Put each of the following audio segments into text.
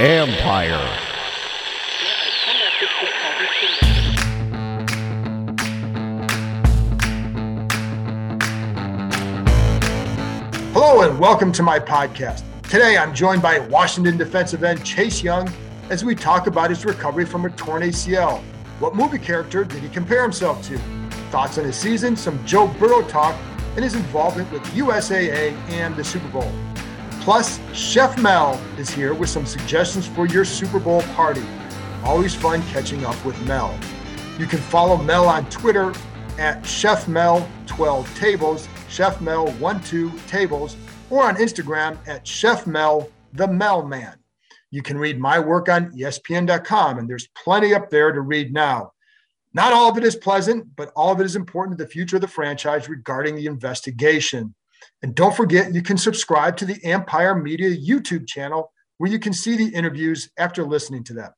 Empire. Hello and welcome to my podcast. Today I'm joined by Washington defensive end Chase Young as we talk about his recovery from a torn ACL. What movie character did he compare himself to? Thoughts on his season, some Joe Burrow talk, and his involvement with USAA and the Super Bowl. Plus, Chef Mel is here with some suggestions for your Super Bowl party. Always fun catching up with Mel. You can follow Mel on Twitter at Chef Mel 12 Tables, Chef Mel 12 Tables, or on Instagram at Chef Mel the Mel Man. You can read my work on ESPN.com, and there's plenty up there to read now. Not all of it is pleasant, but all of it is important to the future of the franchise regarding the investigation. And don't forget, you can subscribe to the Empire Media YouTube channel where you can see the interviews after listening to them.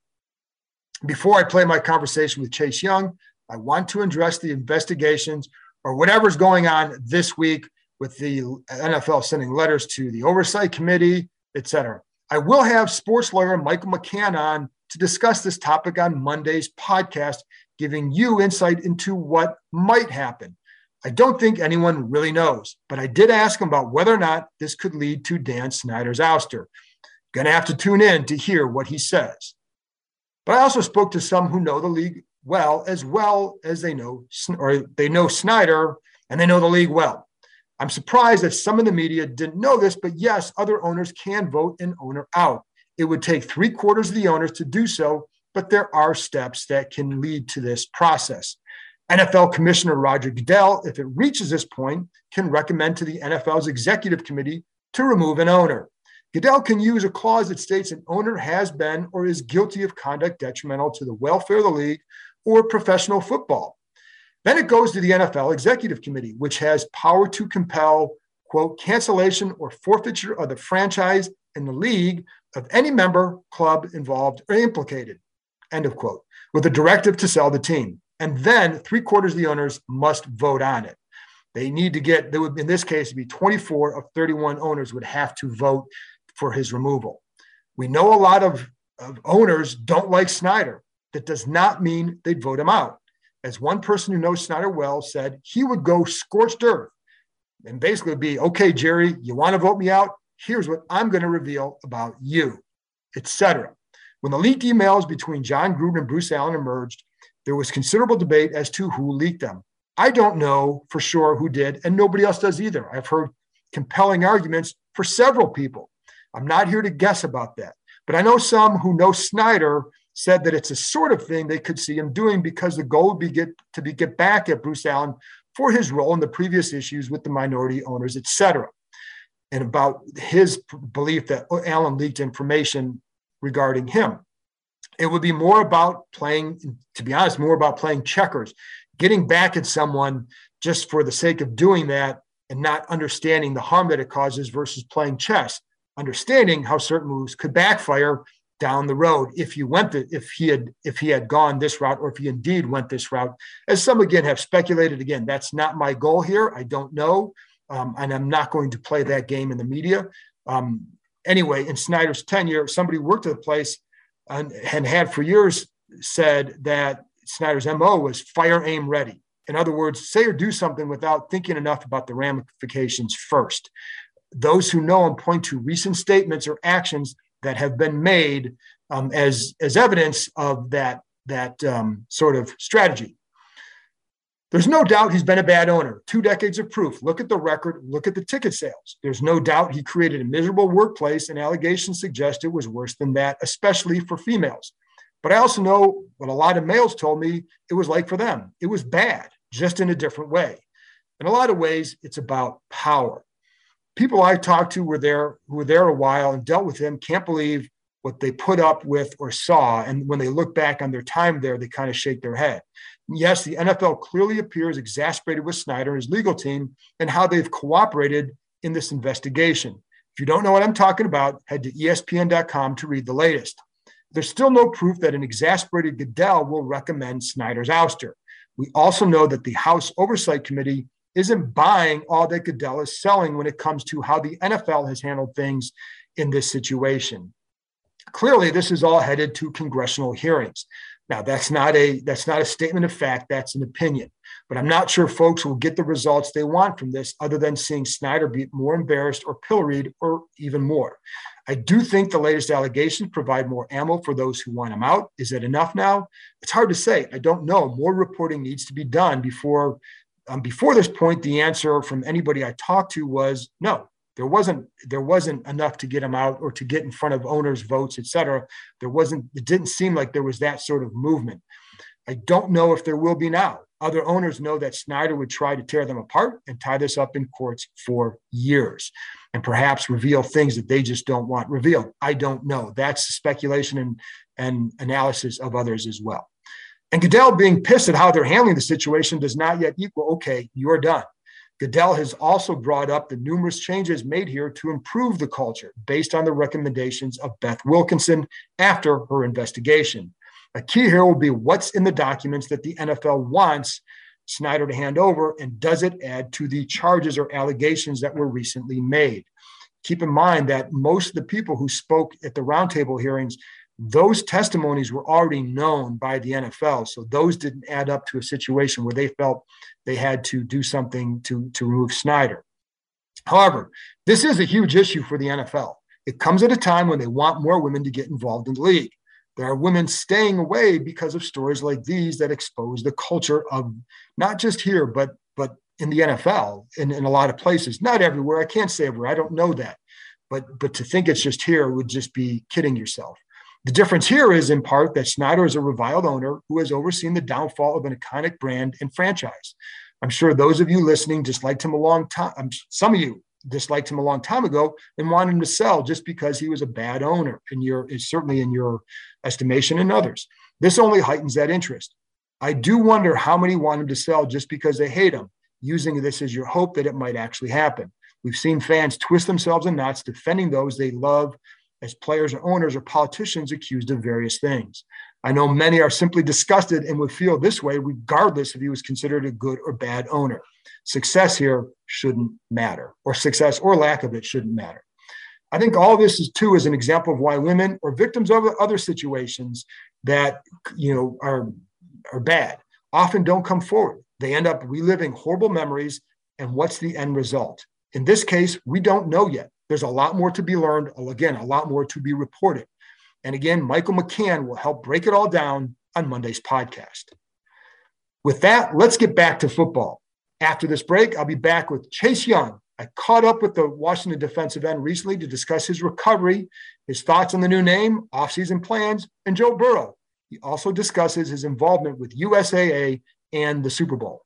Before I play my conversation with Chase Young, I want to address the investigations or whatever's going on this week with the NFL sending letters to the oversight committee, et cetera. I will have sports lawyer Michael McCann on to discuss this topic on Monday's podcast giving you insight into what might happen. I don't think anyone really knows, but I did ask him about whether or not this could lead to Dan Snyder's ouster. Gonna have to tune in to hear what he says. But I also spoke to some who know the league well, as well as they know, or they know Snyder and they know the league well. I'm surprised that some of the media didn't know this, but yes, other owners can vote an owner out. It would take three quarters of the owners to do so, but there are steps that can lead to this process. NFL Commissioner Roger Goodell, if it reaches this point, can recommend to the NFL's executive committee to remove an owner. Goodell can use a clause that states an owner has been or is guilty of conduct detrimental to the welfare of the league or professional football. Then it goes to the NFL executive committee, which has power to compel, quote, cancellation or forfeiture of the franchise and the league of any member, club involved or implicated end of quote, with a directive to sell the team. And then three quarters of the owners must vote on it. They need to get, there would, in this case, be 24 of 31 owners would have to vote for his removal. We know a lot of, of owners don't like Snyder. That does not mean they'd vote him out. As one person who knows Snyder well said, he would go scorched earth and basically be, okay, Jerry, you want to vote me out? Here's what I'm going to reveal about you, etc. When the leaked emails between Jon Gruden and Bruce Allen emerged, there was considerable debate as to who leaked them. I don't know for sure who did, and nobody else does either. I've heard compelling arguments for several people. I'm not here to guess about that. But I know some who know Snyder said that it's a sort of thing they could see him doing because the goal would be get, to be get back at Bruce Allen for his role in the previous issues with the minority owners, et cetera. And about his belief that Allen leaked information regarding him. It would be more about playing, to be honest, more about playing checkers, getting back at someone just for the sake of doing that and not understanding the harm that it causes versus playing chess, understanding how certain moves could backfire down the road if you went the, if he had if he had gone this route or if he indeed went this route. As some again have speculated again that's not my goal here. I don't know. Um, and i'm not going to play that game in the media. Um, anyway, in Snyder's tenure, somebody worked at the place and, and had for years said that Snyder's MO was fire, aim, ready. In other words, say or do something without thinking enough about the ramifications first. Those who know him point to recent statements or actions that have been made um, as, as evidence of that, that um, sort of strategy. There's no doubt he's been a bad owner. Two decades of proof. Look at the record, look at the ticket sales. There's no doubt he created a miserable workplace, and allegations suggest it was worse than that, especially for females. But I also know what a lot of males told me it was like for them. It was bad, just in a different way. In a lot of ways, it's about power. people I talked to were there who were there a while and dealt with him can't believe what they put up with or saw. And when they look back on their time there, they kind of shake their head. Yes, the NFL clearly appears exasperated with Snyder and his legal team and how they've cooperated in this investigation. If you don't know what I'm talking about, head to ESPN.com to read the latest. There's still no proof that an exasperated Goodell will recommend Snyder's ouster. We also know that the House Oversight Committee isn't buying all that Goodell is selling when it comes to how the NFL has handled things in this situation. Clearly, this is all headed to congressional hearings. Now, that's not a that's not a statement of fact, that's an opinion. But I'm not sure folks will get the results they want from this other than seeing Snyder be more embarrassed or pilloried or even more. I do think the latest allegations provide more ammo for those who want him out. Is it enough now? It's hard to say. I don't know. More reporting needs to be done before um, before this point, the answer from anybody I talked to was no. There wasn't there wasn't enough to get him out or to get in front of owners' votes, et cetera. There wasn't. It didn't seem like there was that sort of movement. I don't know if there will be now. Other owners know that Snyder would try to tear them apart and tie this up in courts for years and perhaps reveal things that they just don't want revealed. I don't know. That's speculation and, and analysis of others as well. And Goodell being pissed at how they're handling the situation does not yet equal, okay, you're done. Goodell has also brought up the numerous changes made here to improve the culture based on the recommendations of Beth Wilkinson after her investigation. A key here will be what's in the documents that the NFL wants Snyder to hand over, and does it add to the charges or allegations that were recently made? Keep in mind that most of the people who spoke at the roundtable hearings those testimonies were already known by the NFL. So those didn't add up to a situation where they felt they had to do something to, to remove Snyder. However, this is a huge issue for the NFL. It comes at a time when they want more women to get involved in the league. There are women staying away because of stories like these that expose the culture of not just here, but but in the NFL in, in a lot of places. Not everywhere. I can't say everywhere. I don't know that. But but to think it's just here would just be kidding yourself. The difference here is in part that Snyder is a reviled owner who has overseen the downfall of an iconic brand and franchise. I'm sure those of you listening disliked him a long time. Some of you disliked him a long time ago and wanted him to sell just because he was a bad owner, and your certainly in your estimation and others. This only heightens that interest. I do wonder how many want him to sell just because they hate him, using this as your hope that it might actually happen. We've seen fans twist themselves in knots defending those they love as players or owners or politicians accused of various things. I know many are simply disgusted and would feel this way regardless if he was considered a good or bad owner. Success here shouldn't matter, or success or lack of it shouldn't matter. I think all this is too is an example of why women or victims of other situations that you know are are bad often don't come forward. They end up reliving horrible memories, and what's the end result? In this case, we don't know yet. There's a lot more to be learned. Again, a lot more to be reported. And again, Michael McCann will help break it all down on Monday's podcast. With that, let's get back to football. After this break, I'll be back with Chase Young. I caught up with the Washington defensive end recently to discuss his recovery, his thoughts on the new name, offseason plans, and Joe Burrow. He also discusses his involvement with USAA and the Super Bowl.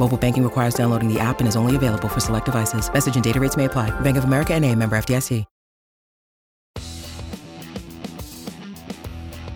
Mobile banking requires downloading the app and is only available for select devices. Message and data rates may apply. Bank of America and a member FDIC.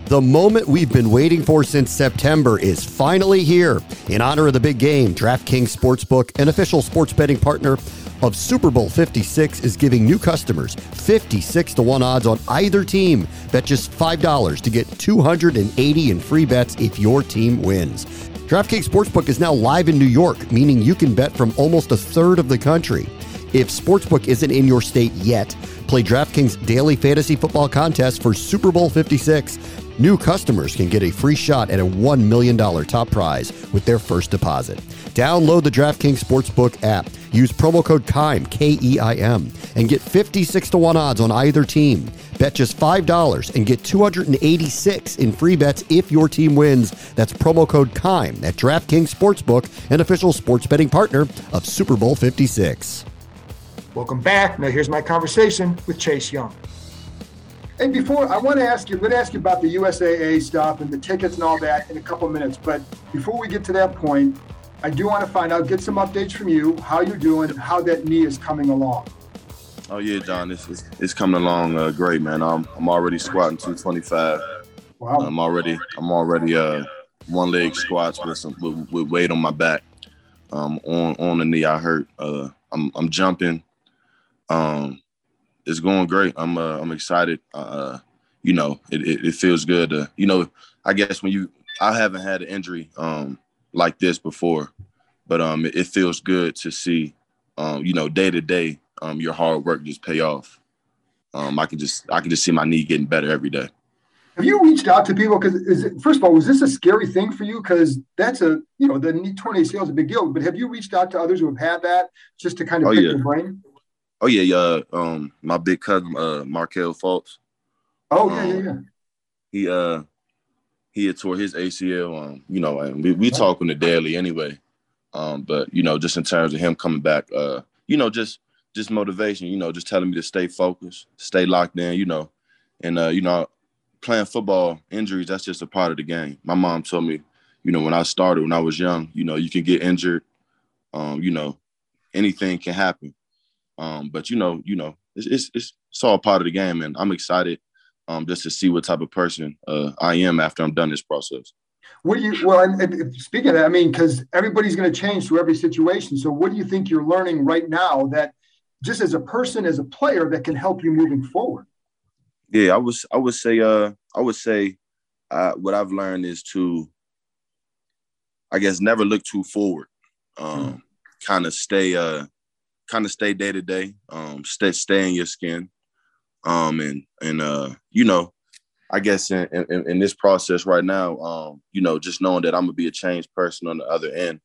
The moment we've been waiting for since September is finally here. In honor of the big game, DraftKings Sportsbook, an official sports betting partner of Super Bowl 56, is giving new customers 56 to 1 odds on either team. Bet just $5 to get 280 in free bets if your team wins. DraftKings Sportsbook is now live in New York, meaning you can bet from almost a third of the country. If Sportsbook isn't in your state yet, play DraftKings Daily Fantasy Football Contest for Super Bowl 56. New customers can get a free shot at a $1 million top prize with their first deposit. Download the DraftKings Sportsbook app Use promo code KEIM, K E I M, and get 56 to 1 odds on either team. Bet just $5 and get 286 in free bets if your team wins. That's promo code KEIM at DraftKings Sportsbook, an official sports betting partner of Super Bowl 56. Welcome back. Now here's my conversation with Chase Young. And before I want to ask you, I'm going to ask you about the USAA stuff and the tickets and all that in a couple minutes. But before we get to that point, I do want to find out, get some updates from you, how you're doing, how that knee is coming along. Oh yeah, John, it's it's, it's coming along uh, great, man. I'm I'm already squatting 225. Wow. I'm already I'm already uh one leg squats with some with, with weight on my back. Um, on on the knee I hurt. Uh, I'm I'm jumping. Um, it's going great. I'm uh, I'm excited. Uh, you know, it, it, it feels good. To, you know, I guess when you I haven't had an injury um like this before, but um it, it feels good to see um you know day to day um, your hard work just pay off. Um, I can just I can just see my knee getting better every day. Have you reached out to people? Because first of all, was this a scary thing for you? Because that's a you know the knee torn ACL is a big deal. But have you reached out to others who have had that just to kind of oh, pick yeah. brain? Oh yeah, yeah. Um, my big cousin, uh, Markelle Fultz. Oh yeah, um, yeah, yeah. He uh he had tore his ACL. Um, you know, and we we talk on the daily anyway. Um, but you know, just in terms of him coming back, uh, you know, just just motivation, you know, just telling me to stay focused, stay locked in, you know. And uh, you know, playing football, injuries, that's just a part of the game. My mom told me, you know, when I started, when I was young, you know, you can get injured. Um, you know, anything can happen. Um, but you know, you know, it's, it's it's it's all part of the game, and I'm excited um just to see what type of person uh I am after I'm done this process. What do you well? And, and speaking of that, I mean, because everybody's going to change through every situation. So, what do you think you're learning right now that just as a person, as a player that can help you moving forward? Yeah, I was I would say uh I would say uh, what I've learned is to I guess never look too forward. Um mm. kind of stay uh kind of stay day to day, um stay stay in your skin. Um and and uh you know, I guess in, in, in this process right now, um, you know, just knowing that I'm gonna be a changed person on the other end.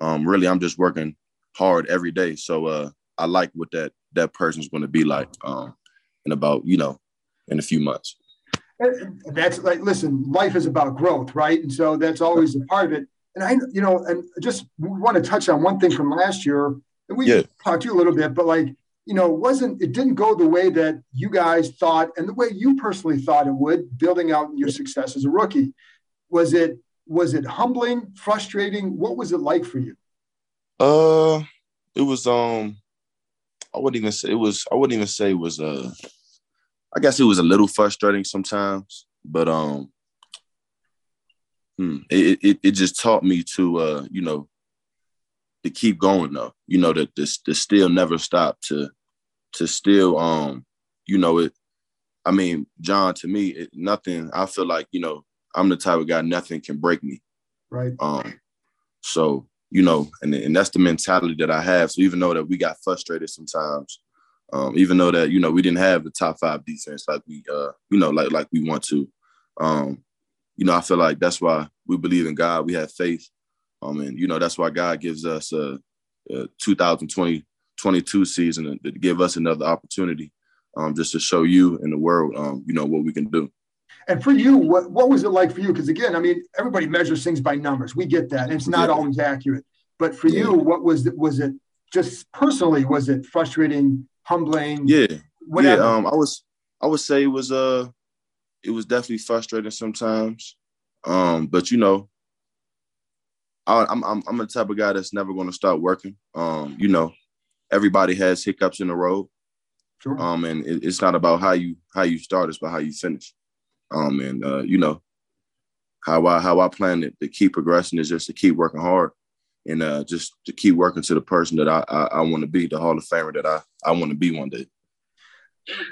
Um, really I'm just working hard every day. So uh I like what that that person's going to be like um, in about you know in a few months. That's like listen, life is about growth, right? And so that's always a part of it. And I, you know, and just want to touch on one thing from last year, and we yeah. talked to you a little bit, but like you know, it wasn't it didn't go the way that you guys thought and the way you personally thought it would, building out your success as a rookie. Was it was it humbling, frustrating? What was it like for you? Uh it was um I wouldn't even say it was. I wouldn't even say it was. Uh, I guess it was a little frustrating sometimes, but um, hmm, it, it it just taught me to uh, you know, to keep going though. You know, that this to still never stop to to still um, you know it. I mean, John, to me, it, nothing. I feel like you know, I'm the type of guy nothing can break me. Right. Um, so you know, and, and that's the mentality that I have. So even though that we got frustrated sometimes, um, even though that, you know, we didn't have the top five defense like we, uh, you know, like, like we want to, um, you know, I feel like that's why we believe in God. We have faith. Um, and, you know, that's why God gives us a, a 2020, 22 season to give us another opportunity um, just to show you and the world, um, you know, what we can do. And for you, what, what was it like for you? Because again, I mean, everybody measures things by numbers. We get that. And it's not yeah. always accurate. But for yeah. you, what was it? Was it just personally, was it frustrating, humbling? Yeah. Whatever? Yeah. Um, I was, I would say it was, uh, it was definitely frustrating sometimes. Um, but you know, I, I'm, I'm, I'm the type of guy that's never going to stop working. Um, you know, everybody has hiccups in the road. Sure. Um, and it, it's not about how you how you start; it's about how you finish. Um, and uh, you know, how I how I plan it to keep progressing is just to keep working hard and uh, just to keep working to the person that I I, I want to be, the Hall of Famer that I I want to be one day.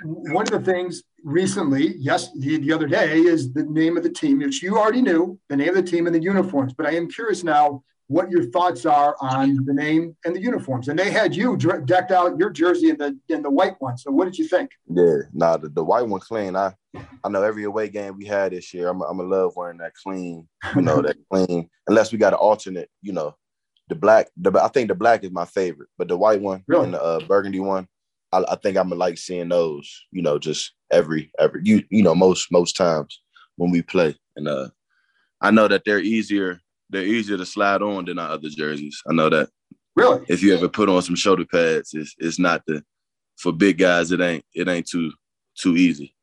One of the things recently, yes, the, the other day, is the name of the team, which you already knew, the name of the team and the uniforms. But I am curious now what your thoughts are on the name and the uniforms. And they had you decked out your jersey in the in the white one. So what did you think? Yeah, nah, the, the white one clean. I I know every away game we had this year, I'm I'm a love wearing that clean, you know, that clean. Unless we got an alternate, you know, the black, the I think the black is my favorite, but the white one really? and the uh, burgundy one, I, I think I'm gonna like seeing those. You know, just every every you you know most most times when we play, and uh, I know that they're easier they're easier to slide on than our other jerseys. I know that. Really? If you ever put on some shoulder pads, it's it's not the for big guys. It ain't it ain't too too easy.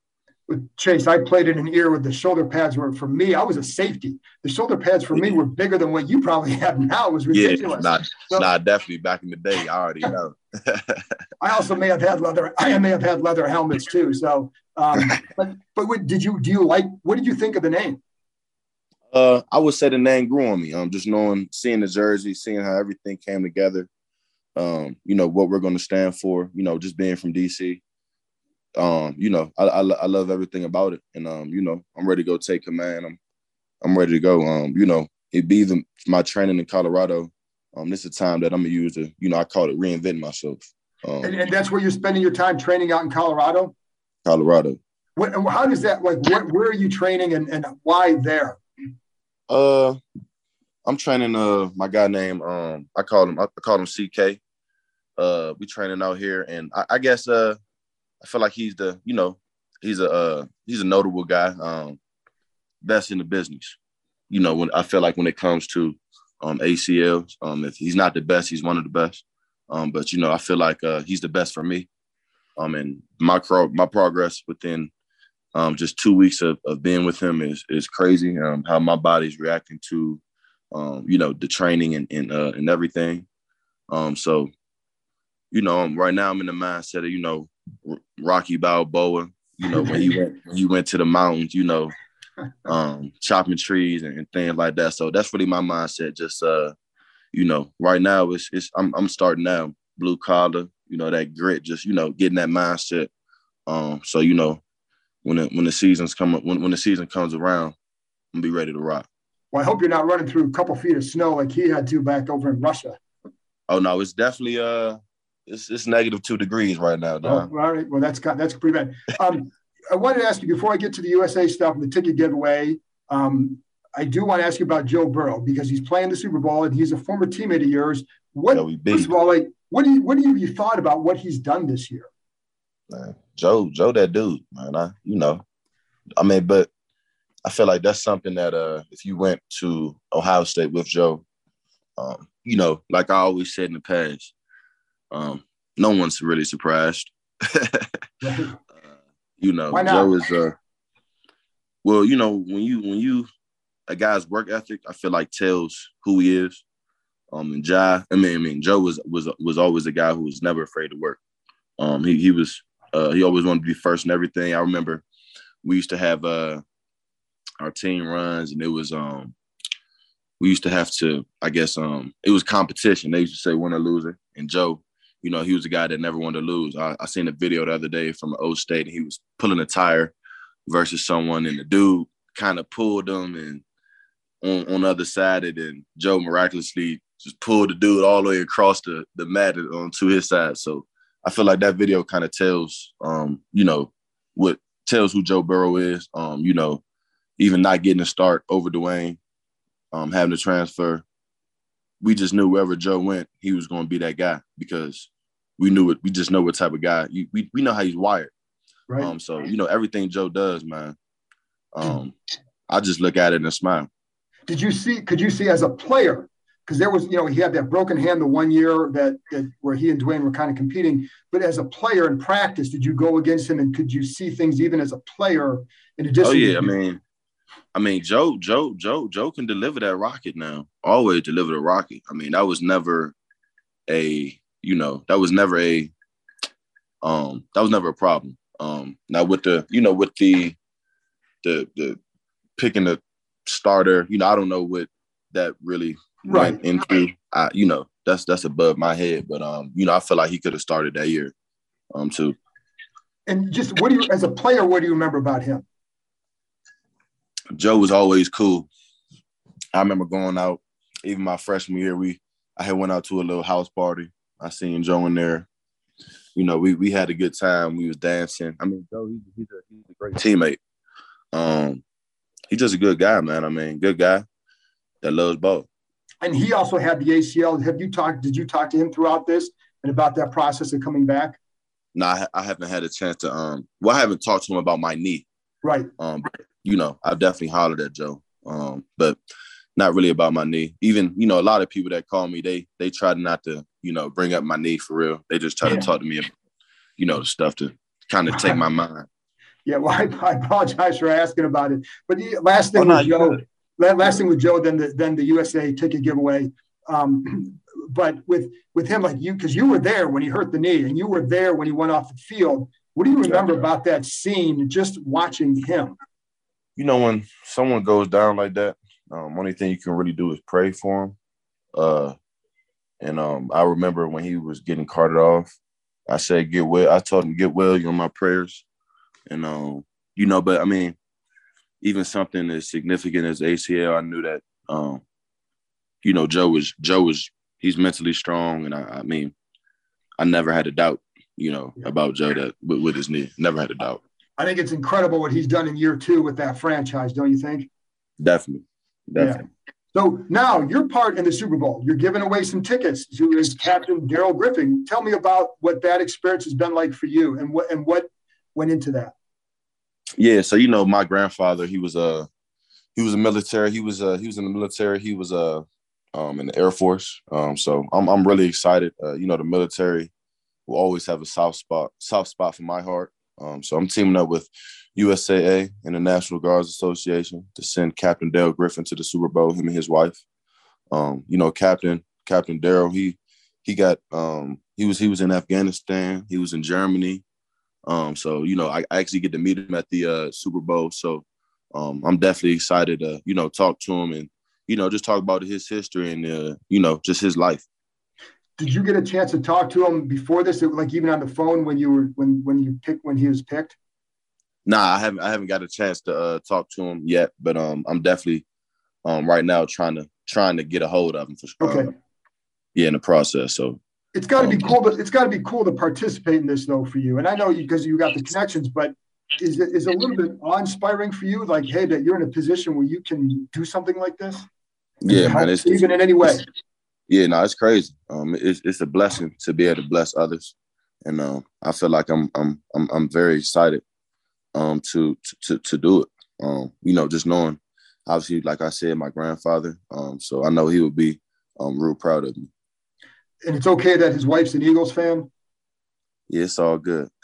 Chase, I played in an era where the shoulder pads were for me. I was a safety. The shoulder pads for me were bigger than what you probably have now. It was ridiculous. Yeah, not, so, not definitely back in the day. I already know. I also may have had leather. I may have had leather helmets too. So, um, but but what, did you do? You like? What did you think of the name? Uh, I would say the name grew on me. Um, just knowing, seeing the jersey, seeing how everything came together. Um, you know what we're going to stand for. You know, just being from DC um, you know, I, I, I love everything about it, and um, you know, I'm ready to go take command. I'm I'm ready to go. Um, you know, it be the, my training in Colorado. Um, this is a time that I'm gonna use to, you know, I call it reinventing myself. Um, and, and, that's where you're spending your time training out in Colorado. Colorado. What, how does that like? Where, where are you training, and, and why there? Uh, I'm training. Uh, my guy named um, I call him I call him CK. Uh, we training out here, and I, I guess uh, I feel like he's the, you know, he's a uh, he's a notable guy, um, best in the business. You know, when I feel like when it comes to um, ACLs, um, if he's not the best, he's one of the best. Um, but you know, I feel like uh, he's the best for me. Um, and my pro- my progress within um, just two weeks of, of being with him is is crazy. Um, how my body's reacting to, um, you know, the training and and, uh, and everything. Um, so, you know, right now I'm in the mindset of you know Rocky Balboa. You know, when he went when he went to the mountains, you know, um, chopping trees and, and, things like that. So that's really my mindset. Just uh, you know, right now it's it's I'm I'm starting now, blue collar, you know, that grit, just you know, getting that mindset. Um, so you know, when the when the seasons come when when the season comes around, I'm be ready to rock. Well, I hope you're not running through a couple feet of snow like he had to back over in Russia. Oh no, it's definitely uh it's, it's negative two degrees right now. Oh, all right. Well, that's that's pretty bad. Um, I wanted to ask you before I get to the USA stuff and the ticket giveaway. Um, I do want to ask you about Joe Burrow because he's playing the Super Bowl and he's a former teammate of yours. What first of all, like what do you what do you, you thought about what he's done this year? Man, Joe, Joe, that dude, man. I you know, I mean, but I feel like that's something that uh, if you went to Ohio State with Joe, um, you know, like I always said in the past, um, no one's really surprised. uh, you know, Joe is uh well, you know, when you when you a guy's work ethic, I feel like tells who he is. Um, and Jai, I mean, I mean, Joe was was was always a guy who was never afraid to work. Um, he he was uh, he always wanted to be first in everything. I remember we used to have uh our team runs, and it was um we used to have to, I guess um it was competition. They used to say winner loser, and Joe you know, he was a guy that never wanted to lose. I, I seen a video the other day from O State, and he was pulling a tire versus someone, and the dude kind of pulled him, and on on the other side, and Joe miraculously just pulled the dude all the way across the the mat onto his side. So I feel like that video kind of tells, um, you know, what tells who Joe Burrow is. Um, you know, even not getting a start over Dwayne, um, having to transfer, we just knew wherever Joe went, he was going to be that guy because we knew it. We just know what type of guy. You, we we know how he's wired. Right. Um. So you know everything Joe does, man. Um. I just look at it and smile. Did you see? Could you see as a player? Because there was, you know, he had that broken hand the one year that, that where he and Dwayne were kind of competing. But as a player in practice, did you go against him and could you see things even as a player in addition? Oh yeah, I mean, I mean, Joe, Joe, Joe, Joe can deliver that rocket now. Always deliver the rocket. I mean, that was never a, you know, that was never a, um, that was never a problem. Um, now with the, you know, with the, the, the picking the starter, you know, I don't know what that really right. went into. I, you know, that's that's above my head, but um, you know, I feel like he could have started that year, um, too. And just what do you, as a player, what do you remember about him? Joe was always cool. I remember going out, even my freshman year, we I had went out to a little house party. I seen Joe in there. You know, we we had a good time. We was dancing. I mean, Joe, he's, he's, a, he's a great teammate. Um, he's just a good guy, man. I mean, good guy that loves ball. and he also had the ACL. Have you talked? Did you talk to him throughout this and about that process of coming back? No, I, I haven't had a chance to. Um, well, I haven't talked to him about my knee. Right. Um, you know, I've definitely hollered at Joe. Um, but not really about my knee. Even you know, a lot of people that call me, they they try not to you know bring up my knee for real. They just try yeah. to talk to me about you know the stuff to kind of take my mind. Yeah, well, I, I, apologize for asking about it. But the last thing oh, with Joe, last thing with Joe, then the then the USA ticket giveaway. Um, but with with him, like you, because you were there when he hurt the knee, and you were there when he went off the field. What do you remember about that scene? Just watching him. You know, when someone goes down like that, um, only thing you can really do is pray for him. Uh, and um, I remember when he was getting carted off, I said, "Get well." I told him, "Get well." You're my prayers, and um, you know. But I mean, even something as significant as ACL, I knew that um, you know, Joe was Joe was he's mentally strong, and I, I mean, I never had a doubt, you know, about Joe that with, with his knee. Never had a doubt. I think it's incredible what he's done in year two with that franchise. Don't you think? Definitely. Definitely. Yeah. So now you're part in the Super Bowl. You're giving away some tickets to as Captain Daryl Griffin. Tell me about what that experience has been like for you and what and what went into that. Yeah, so you know, my grandfather, he was a he was a military. He was a, he was in the military. He was a um in the Air Force. Um, so I'm I'm really excited. Uh, you know, the military will always have a soft spot soft spot for my heart. Um, so I'm teaming up with USAA and the National Guards Association to send Captain Dale Griffin to the Super Bowl. Him and his wife. Um, you know, Captain Captain Daryl. He he got um, he was he was in Afghanistan. He was in Germany. Um, so you know, I, I, actually get to meet him at the uh, Super Bowl. So um, I'm definitely excited to you know talk to him and you know just talk about his history and uh, you know just his life. Did you get a chance to talk to him before this, like even on the phone when you were when when you picked when he was picked? Nah, I haven't I haven't got a chance to uh, talk to him yet, but um, I'm definitely um right now trying to trying to get a hold of him for sure. Okay. Um, yeah, in the process. So it's got to um, be cool. But it's got to be cool to participate in this though for you. And I know you because you got the connections, but is it is a little bit awe-inspiring for you? Like, hey, that you're in a position where you can do something like this. Yeah, man. It's, even in any way. Yeah, no, it's crazy. Um, it's it's a blessing to be able to bless others, and um, I feel like I'm I'm I'm I'm very excited um, to, to to do it. Um, you know, just knowing, obviously, like I said, my grandfather. Um, so I know he would be um, real proud of me. And it's okay that his wife's an Eagles fan. Yeah, it's all good.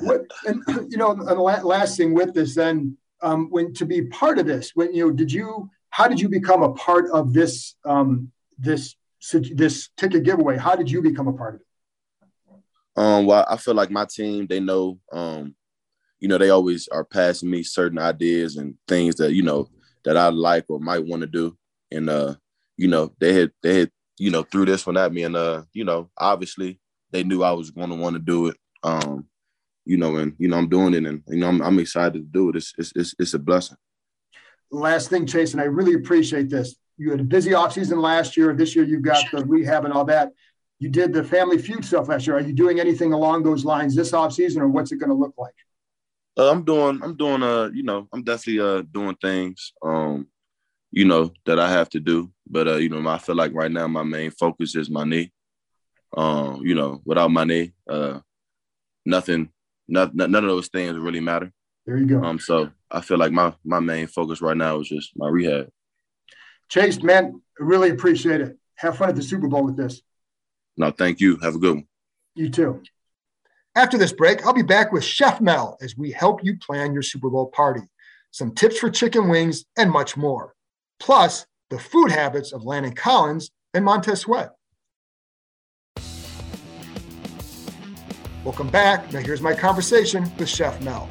what, and you know, the last thing with this, then, um, when to be part of this, when you know, did you? How did you become a part of this? Um, this this ticket giveaway. How did you become a part of it? Um, well, I feel like my team, they know, um, you know, they always are passing me certain ideas and things that, you know, that I like or might want to do. And, uh, you know, they had, they had, you know, threw this one at me and, uh, you know, obviously they knew I was going to want to do it. Um, you know, and, you know, I'm doing it and, you know, I'm, I'm excited to do it. It's, it's, it's, it's a blessing. Last thing, Chase, and I really appreciate this. You had a busy offseason last year. This year you've got the rehab and all that you did the family feud stuff last year. Are you doing anything along those lines this offseason or what's it going to look like? Uh, I'm doing, I'm doing, uh, you know, I'm definitely uh doing things, um, you know, that I have to do. But uh, you know, I feel like right now my main focus is my knee. Um, you know, without my knee, uh, nothing, not, none of those things really matter. There you go. Um, so I feel like my my main focus right now is just my rehab. Chase, man, really appreciate it. Have fun at the Super Bowl with this. No, thank you. Have a good one. You too. After this break, I'll be back with Chef Mel as we help you plan your Super Bowl party, some tips for chicken wings, and much more. Plus, the food habits of Landon Collins and Montez Sweat. Welcome back. Now, here's my conversation with Chef Mel.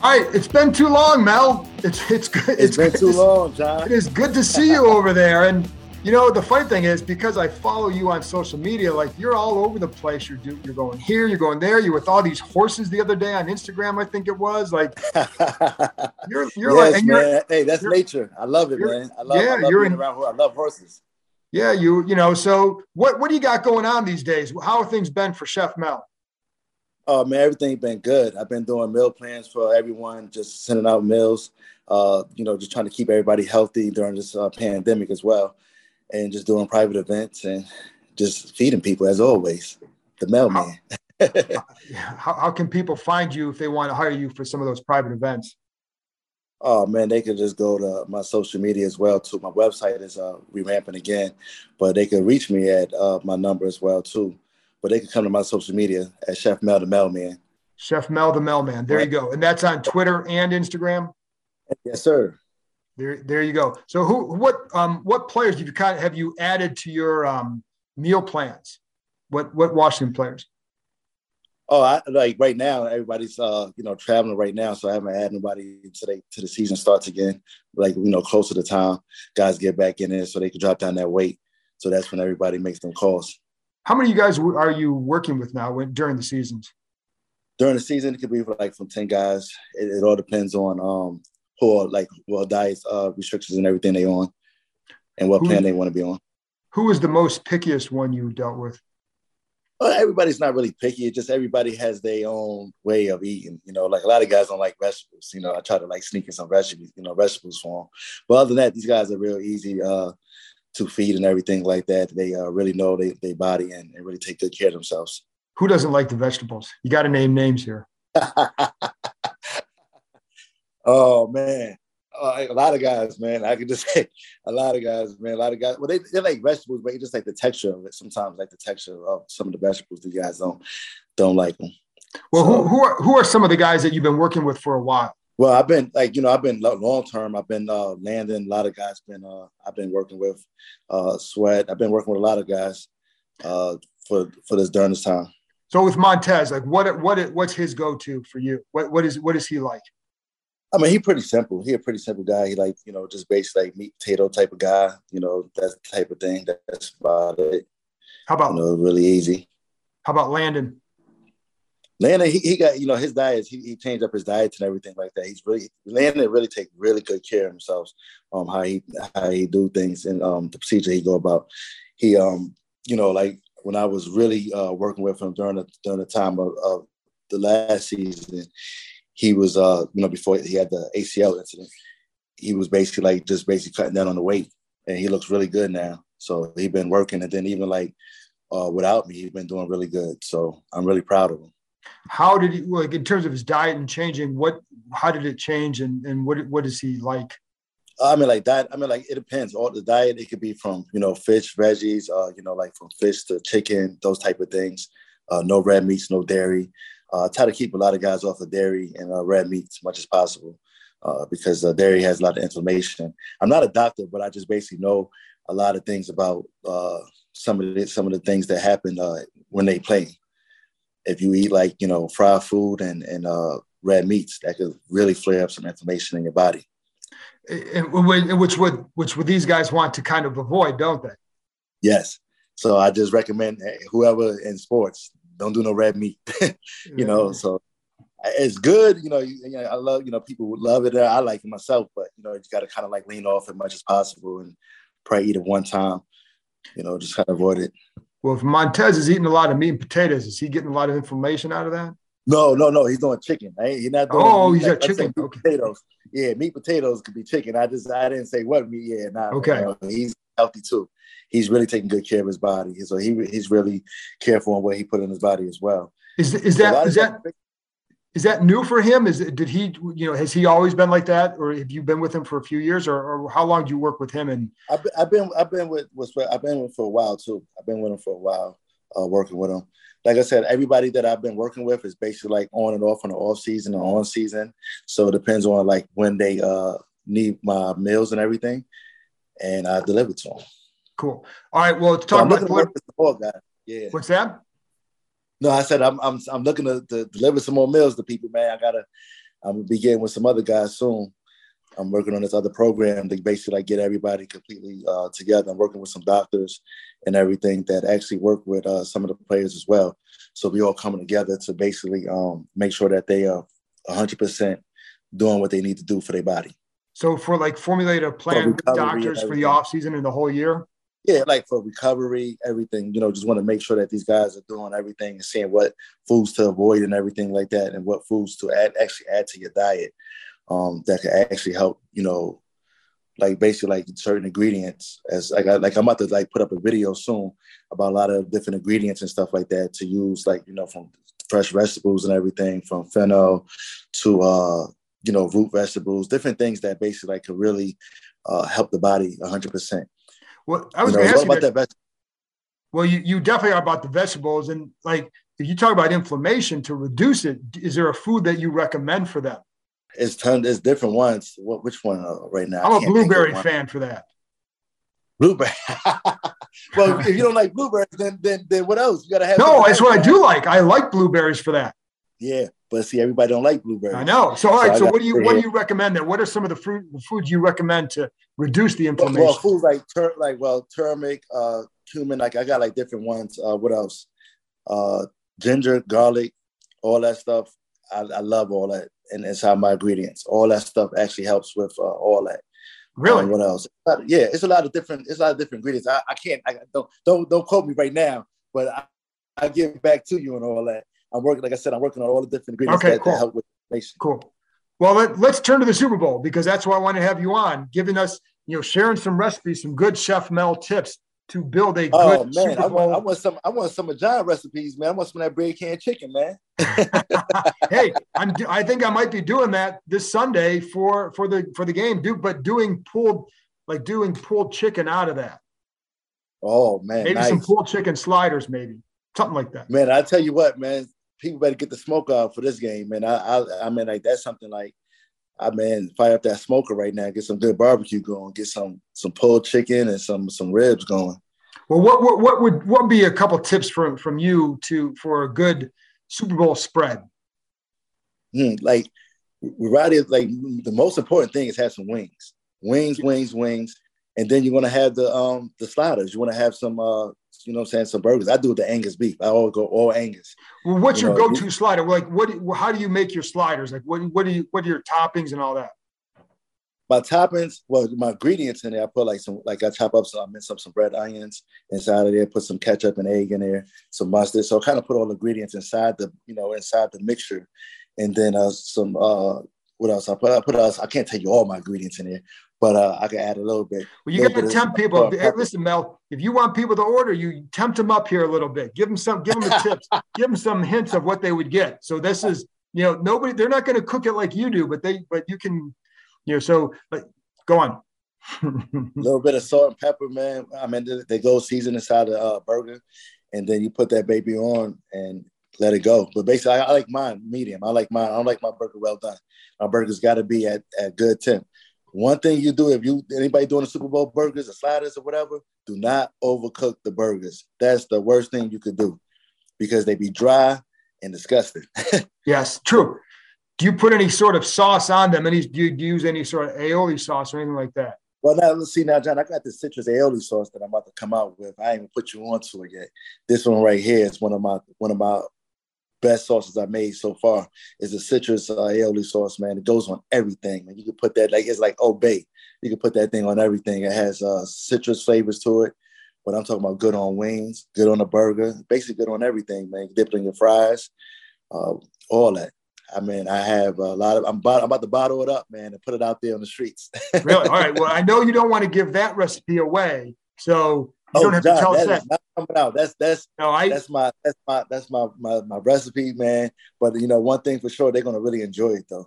All right, it's been too long, Mel. It's it's good. it's, it's been good too long, John. It is good to see you over there, and you know, the funny thing is because I follow you on social media, like you're all over the place. You're do, you're going here, you're going there. You're with all these horses the other day on Instagram, I think it was. Like you're you're yes, like, man. hey, that's nature. I love it, man. I love, yeah, I love you're in, around. I love horses. Yeah, you you know. So what what do you got going on these days? How have things been for Chef Mel? Oh man, everything been good. I've been doing meal plans for everyone, just sending out meals. Uh, you know, just trying to keep everybody healthy during this uh, pandemic as well, and just doing private events and just feeding people as always. The mailman. how, how can people find you if they want to hire you for some of those private events? Oh man, they could just go to my social media as well too. My website is uh, revamping again, but they can reach me at uh, my number as well too but they can come to my social media at Chef Mel the Mailman. Chef Mel the Mailman. There you go. And that's on Twitter and Instagram. Yes, sir. There, there you go. So, who, what, um, what players have you kind of have you added to your um, meal plans? What, what Washington players? Oh, I, like right now, everybody's uh, you know traveling right now, so I haven't had nobody today to the season starts again. Like you know, closer to time, guys get back in there so they can drop down that weight. So that's when everybody makes them calls. How many of you guys are you working with now when, during the seasons? During the season, it could be like from 10 guys. It, it all depends on um, who are like well diets, uh, restrictions, and everything they on, and what who, plan they want to be on. Who was the most pickiest one you dealt with? Well, everybody's not really picky. It's just everybody has their own way of eating. You know, like a lot of guys don't like vegetables. You know, I try to like sneak in some vegetables, you know, vegetables for them. But other than that, these guys are real easy. Uh, to feed and everything like that. They uh, really know their they body and, and really take good care of themselves. Who doesn't like the vegetables? You got to name names here. oh man, uh, a lot of guys, man. I can just say a lot of guys, man. A lot of guys. Well, they, they like vegetables, but you just like the texture of it. Sometimes, like the texture of some of the vegetables, the guys don't don't like them. Well, so, who who are who are some of the guys that you've been working with for a while? Well, I've been like you know I've been long term. I've been uh, landing a lot of guys. Been uh, I've been working with uh, Sweat. I've been working with a lot of guys uh, for for this during this time. So with Montez, like what what what's his go to for you? What what is what is he like? I mean, he's pretty simple. He a pretty simple guy. He like you know just basically like meat potato type of guy. You know that's the type of thing. That's about it. How about you know really easy? How about Landon? Landon, he, he got, you know, his diet, he, he changed up his diet and everything like that. He's really, Landon really take really good care of himself, um, how he, how he do things and um, the procedure he go about. He, um, you know, like when I was really uh, working with him during the, during the time of, of the last season, he was, uh, you know, before he had the ACL incident, he was basically like, just basically cutting down on the weight and he looks really good now. So he been working and then even like uh, without me, he's been doing really good. So I'm really proud of him how did he like in terms of his diet and changing what how did it change and, and what what is he like I mean, like that. I mean, like it depends. All the diet it could be from you know fish, veggies, uh, you know, like from fish to chicken, those type of things. Uh, no red meats, no dairy. Uh, try to keep a lot of guys off of dairy and uh, red meat as much as possible uh, because uh, dairy has a lot of inflammation. I'm not a doctor, but I just basically know a lot of things about uh, some of the some of the things that happen uh, when they play if you eat like you know fried food and and uh, red meats, that could really flare up some inflammation in your body. And which would which would these guys want to kind of avoid, don't they? Yes. So I just recommend whoever in sports don't do no red meat. you know, so it's good. You know, you, you know, I love you know people would love it. I like it myself, but you know you got to kind of like lean off as much as possible and probably eat it one time. You know, just kind of avoid it. Well, if Montez is eating a lot of meat and potatoes, is he getting a lot of inflammation out of that? No, no, no. He's doing chicken. Right? He's not doing. Oh, he's got chicken. Okay. Potatoes. Yeah, meat potatoes could be chicken. I just I didn't say what meat. Yeah, nah, okay. You know, he's healthy too. He's really taking good care of his body. So he he's really careful on what he put in his body as well. Is is that is that is that new for him? Is did he you know has he always been like that, or have you been with him for a few years, or, or how long do you work with him? And I've been I've been, I've been with, with I've been with for a while too. I've been with him for a while, uh, working with him. Like I said, everybody that I've been working with is basically like on and off on the off season or on season. So it depends on like when they uh, need my meals and everything, and I deliver to them. Cool. All right. Well, talk so about support guy. Yeah. What's that? No, I said I'm I'm I'm looking to, to deliver some more meals to people, man. I gotta I'm gonna be getting with some other guys soon. I'm working on this other program to basically like get everybody completely uh, together. I'm working with some doctors and everything that actually work with uh, some of the players as well. So we all coming together to basically um, make sure that they are 100% doing what they need to do for their body. So for like formulate a plan with doctors for the off season and the whole year. Yeah, like for recovery, everything. You know, just want to make sure that these guys are doing everything and seeing what foods to avoid and everything like that, and what foods to add actually add to your diet um, that can actually help. You know, like basically like certain ingredients. As like I, like I'm about to like put up a video soon about a lot of different ingredients and stuff like that to use, like you know, from fresh vegetables and everything, from fennel to uh, you know root vegetables, different things that basically like could really uh, help the body 100. Well, I was you know, going to ask you that. well, you, you definitely are about the vegetables, and like if you talk about inflammation to reduce it, is there a food that you recommend for them? It's ton. It's different ones. What? Which one uh, right now? I'm a blueberry fan for that. Blueberry. well, if you don't like blueberries, then then then what else? You gotta have. No, that's what I do like. I like blueberries for that. Yeah, but see, everybody don't like blueberries. I know. So, all right. So, so what do you what do you recommend? Then, what are some of the fruit the foods you recommend to reduce the inflammation? Well, foods like tur- like well, turmeric, uh, cumin. Like I got like different ones. Uh, what else? Uh, ginger, garlic, all that stuff. I, I love all that, and it's how my ingredients. All that stuff actually helps with uh, all that. Really? Um, what else? Yeah, it's a lot of different. It's a lot of different ingredients. I, I can't. I don't don't don't quote me right now, but I, I give back to you and all that. I'm working, like I said, I'm working on all the different ingredients okay, that, cool. that help with inflammation. Cool. Well, let, us turn to the Super Bowl because that's why I want to have you on, giving us, you know, sharing some recipes, some good Chef Mel tips to build a oh, good man, Super Bowl. I want, I want some. I want some of John recipes, man. I want some of that bread can chicken, man. hey, I'm, I think I might be doing that this Sunday for for the for the game. Do but doing pulled like doing pulled chicken out of that. Oh man, maybe nice. some pulled chicken sliders, maybe something like that. Man, I tell you what, man, people better get the smoke out for this game, man. I, I, I mean, like that's something like, I mean, fire up that smoker right now, get some good barbecue going, get some some pulled chicken and some some ribs going. Well, what what, what would what would be a couple tips from from you to for a good Super Bowl spread? Hmm, like, rather like the most important thing is have some wings, wings, wings, wings, and then you want to have the um the sliders. You want to have some uh you know what I'm saying, some burgers. I do the Angus beef. I always go all Angus. Well, what's you your know, go-to slider? Like, what? How do you make your sliders? Like, what? What do you? What are your toppings and all that? My toppings, well, my ingredients in there, I put like some, like I chop up some, I mince up some red onions inside of there, put some ketchup and egg in there, some mustard. So I kind of put all the ingredients inside the, you know, inside the mixture, and then uh, some, uh, what else? I put, I put, uh, I can't tell you all my ingredients in there, but uh, I can add a little bit. Well, you got to tempt people. Hey, listen, Mel, if you want people to order, you tempt them up here a little bit. Give them some, give them the tips, give them some hints of what they would get. So this is, you know, nobody, they're not going to cook it like you do, but they, but you can, you know, so but go on. a little bit of salt and pepper, man. I mean, they go season inside the uh, burger, and then you put that baby on and let it go. But basically, I, I like mine medium. I like mine. I don't like my burger well done. My burger's got to be at, at good temp. One thing you do if you anybody doing the Super Bowl burgers or sliders or whatever, do not overcook the burgers. That's the worst thing you could do because they be dry and disgusting. yes, true. Do you put any sort of sauce on them? Any do you use any sort of aioli sauce or anything like that? Well, now let's see now, John. I got this citrus aioli sauce that I'm about to come out with. I ain't even put you onto it yet. This one right here is one of my one of my best sauces I made so far is the citrus uh, aioli sauce, man. It goes on everything. Man. You can put that like it's like Old Bay. You can put that thing on everything. It has uh, citrus flavors to it. But I'm talking about good on wings, good on a burger, basically good on everything, man. Dip in your fries, uh, all that. I mean, I have a lot of. I'm about, I'm about to bottle it up, man, and put it out there on the streets. really? All right. Well, I know you don't want to give that recipe away, so you oh, don't have John, to tell that us that. coming out. That's that's no, I, that's my that's my that's my, my my recipe, man. But you know, one thing for sure, they're gonna really enjoy it though.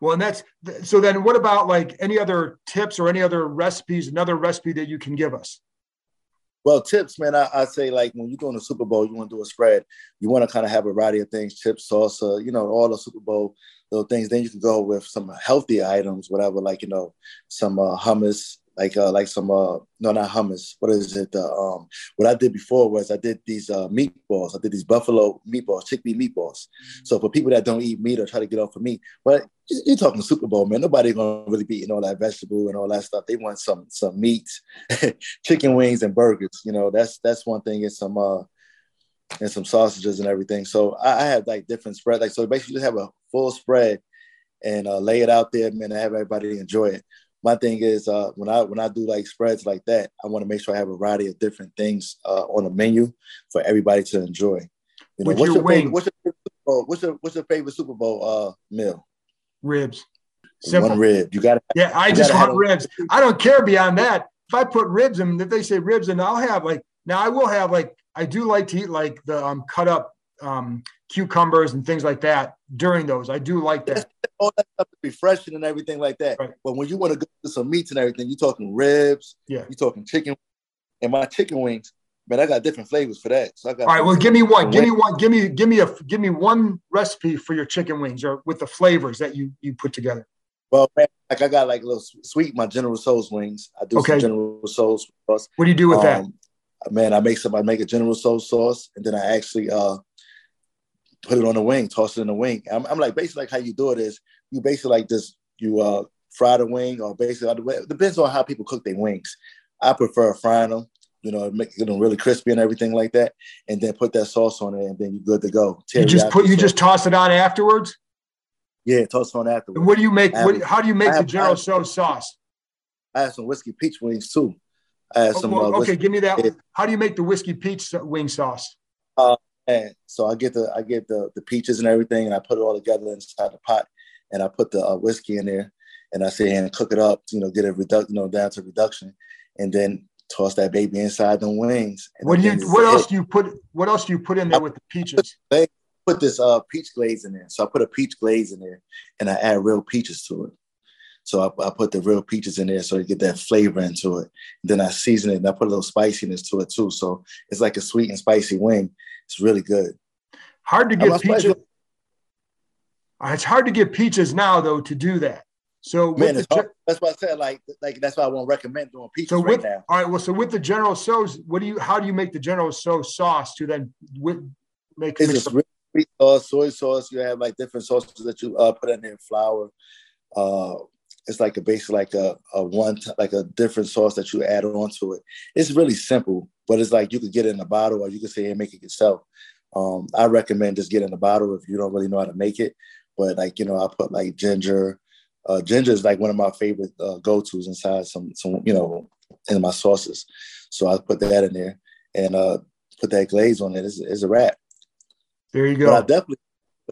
Well, and that's so. Then, what about like any other tips or any other recipes? Another recipe that you can give us? Well, tips, man. I, I say like when you're doing a Super Bowl, you want to do a spread. You want to kind of have a variety of things: chips, salsa, you know, all the Super Bowl little things. Then you can go with some healthy items, whatever, like you know, some uh, hummus, like uh, like some uh no not hummus. What is it? Uh, um what I did before was I did these uh meatballs. I did these buffalo meatballs chickpea meatballs. Mm-hmm. so for people that don't eat meat or try to get off of meat but you're talking Super Bowl man. Nobody gonna really be eating all that vegetable and all that stuff. They want some some meat chicken wings and burgers you know. That's that's one thing. And some uh and some sausages and everything. So I, I have like different spread. Like so basically just have a full spread and uh, lay it out there man and have everybody enjoy it my thing is uh, when I when I do like spreads like that, I want to make sure I have a variety of different things uh, on the menu for everybody to enjoy. You know, what's your, favorite, what's your favorite what's your what's your favorite Super Bowl uh, meal? Ribs. Simple. One rib. You got Yeah, I just want ribs. I don't care beyond that. If I put ribs in, if they say ribs, and I'll have like now I will have like I do like to eat like the um, cut up um, cucumbers and things like that during those. I do like that. All that stuff is refreshing and everything like that. Right. But when you want to go to some meats and everything, you're talking ribs. Yeah. You're talking chicken. And my chicken wings, man, I got different flavors for that. So I got. All right. Well, give me one. Give me one. Give me give me a give me one recipe for your chicken wings or with the flavors that you you put together. Well, man, like I got like a little sweet my General Tso's wings. I do okay. some General Tso's sauce. What do you do with um, that? Man, I make some. I make a General Tso's sauce, and then I actually uh put it on the wing, toss it in the wing. I'm, I'm like basically like how you do it is you basically like this you uh fry the wing or basically it depends on how people cook their wings. I prefer frying them, you know, make them really crispy and everything like that, and then put that sauce on it, and then you're good to go. you just put you just toss it on afterwards. Yeah, toss it on afterwards. And what do you make? What, how do you make have, the General Tso sauce? I have some whiskey peach wings too. I have some. Uh, okay, give me that. Yeah. How do you make the whiskey peach wing sauce? Uh, and so I get the I get the the peaches and everything, and I put it all together inside the pot, and I put the uh, whiskey in there, and I say and cook it up, you know, get it reduct, you know, down to reduction, and then toss that baby inside the wings. What do you? What else do you put? What else do you put in there I with the peaches? They put this uh peach glaze in there. So I put a peach glaze in there, and I add real peaches to it. So I, I, put the real peaches in there so you get that flavor into it. And then I season it and I put a little spiciness to it too. So it's like a sweet and spicy wing. It's really good. Hard to get peaches. Uh, it's hard to get peaches now though to do that. So Man, the, that's why I said like like that's why I won't recommend doing peaches so with, right now. All right. Well, so with the General Tso's, what do you? How do you make the General Tso sauce to then with, make? It's just really sweet sauce, soy sauce. You have like different sauces that you uh, put in there, flour. Uh, it's like a basic like a, a one like a different sauce that you add on to it. It's really simple, but it's like you could get it in a bottle or you could say and make it yourself. Um, I recommend just getting a bottle if you don't really know how to make it. But like you know, I put like ginger. Uh, ginger is like one of my favorite uh, go-to's inside some some you know in my sauces. So I put that in there and uh, put that glaze on it. It's, it's a wrap. There you go. But I definitely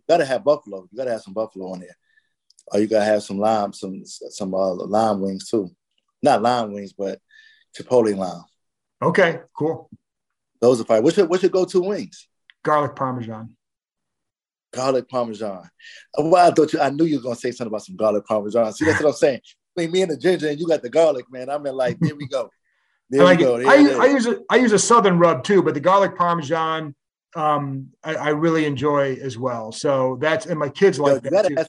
gotta have buffalo. You gotta have some buffalo on there. Or you gotta have some lime, some some uh, lime wings too. Not lime wings, but chipotle lime. Okay, cool. Those are fine. What's your what's your go-to wings? Garlic parmesan. Garlic parmesan. Well, I thought you I knew you were gonna say something about some garlic parmesan. See, that's what I'm saying. Between me and the ginger and you got the garlic, man. I'm in like, there we go. There like we go. There, I, there. I, use a I use a southern rub too, but the garlic parmesan um, I, I, really enjoy as well. So that's and my kids like Yo, that too. Have,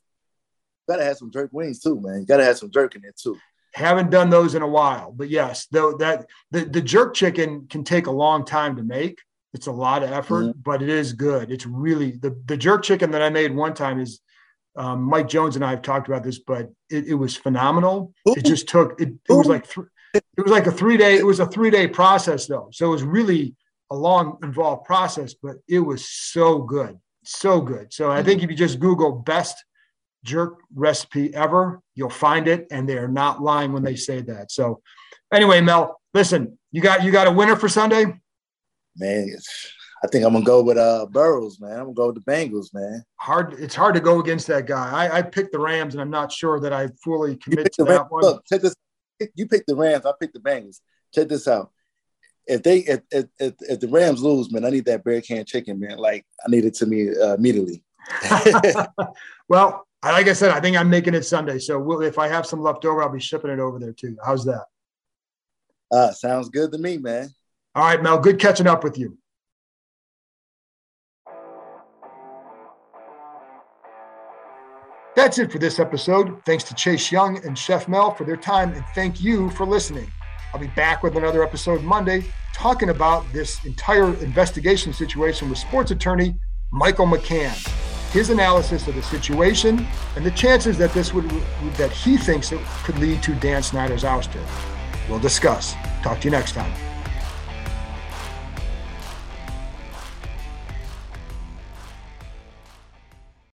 gotta have some jerk wings too, man. You gotta have some jerk in there too. Haven't done those in a while, but yes, though that the, the jerk chicken can take a long time to make. It's a lot of effort, mm-hmm. but it is good. It's really the, the jerk chicken that I made one time is um, Mike Jones and I have talked about this, but it, it was phenomenal. Ooh. It just took it, it was like th- it was like a three day it was a three day process though, so it was really a long involved process, but it was so good, so good. So I think mm-hmm. if you just Google best jerk recipe ever. You'll find it, and they are not lying when they say that. So, anyway, Mel, listen, you got you got a winner for Sunday. Man, I think I'm gonna go with uh Burrows, man. I'm gonna go with the Bengals, man. Hard. It's hard to go against that guy. I, I picked the Rams, and I'm not sure that I fully commit to that Rams. one. Look, check this. You picked the Rams. I picked the Bengals. Check this out. If they if, if, if, if the Rams lose, man, I need that beer can chicken, man. Like I need it to me uh, immediately. well, like I said, I think I'm making it Sunday. So we'll, if I have some left over, I'll be shipping it over there too. How's that? Uh, sounds good to me, man. All right, Mel. Good catching up with you. That's it for this episode. Thanks to Chase Young and Chef Mel for their time, and thank you for listening. I'll be back with another episode Monday talking about this entire investigation situation with sports attorney Michael McCann his analysis of the situation and the chances that this would that he thinks it could lead to Dan Snyder's ouster. We'll discuss. Talk to you next time.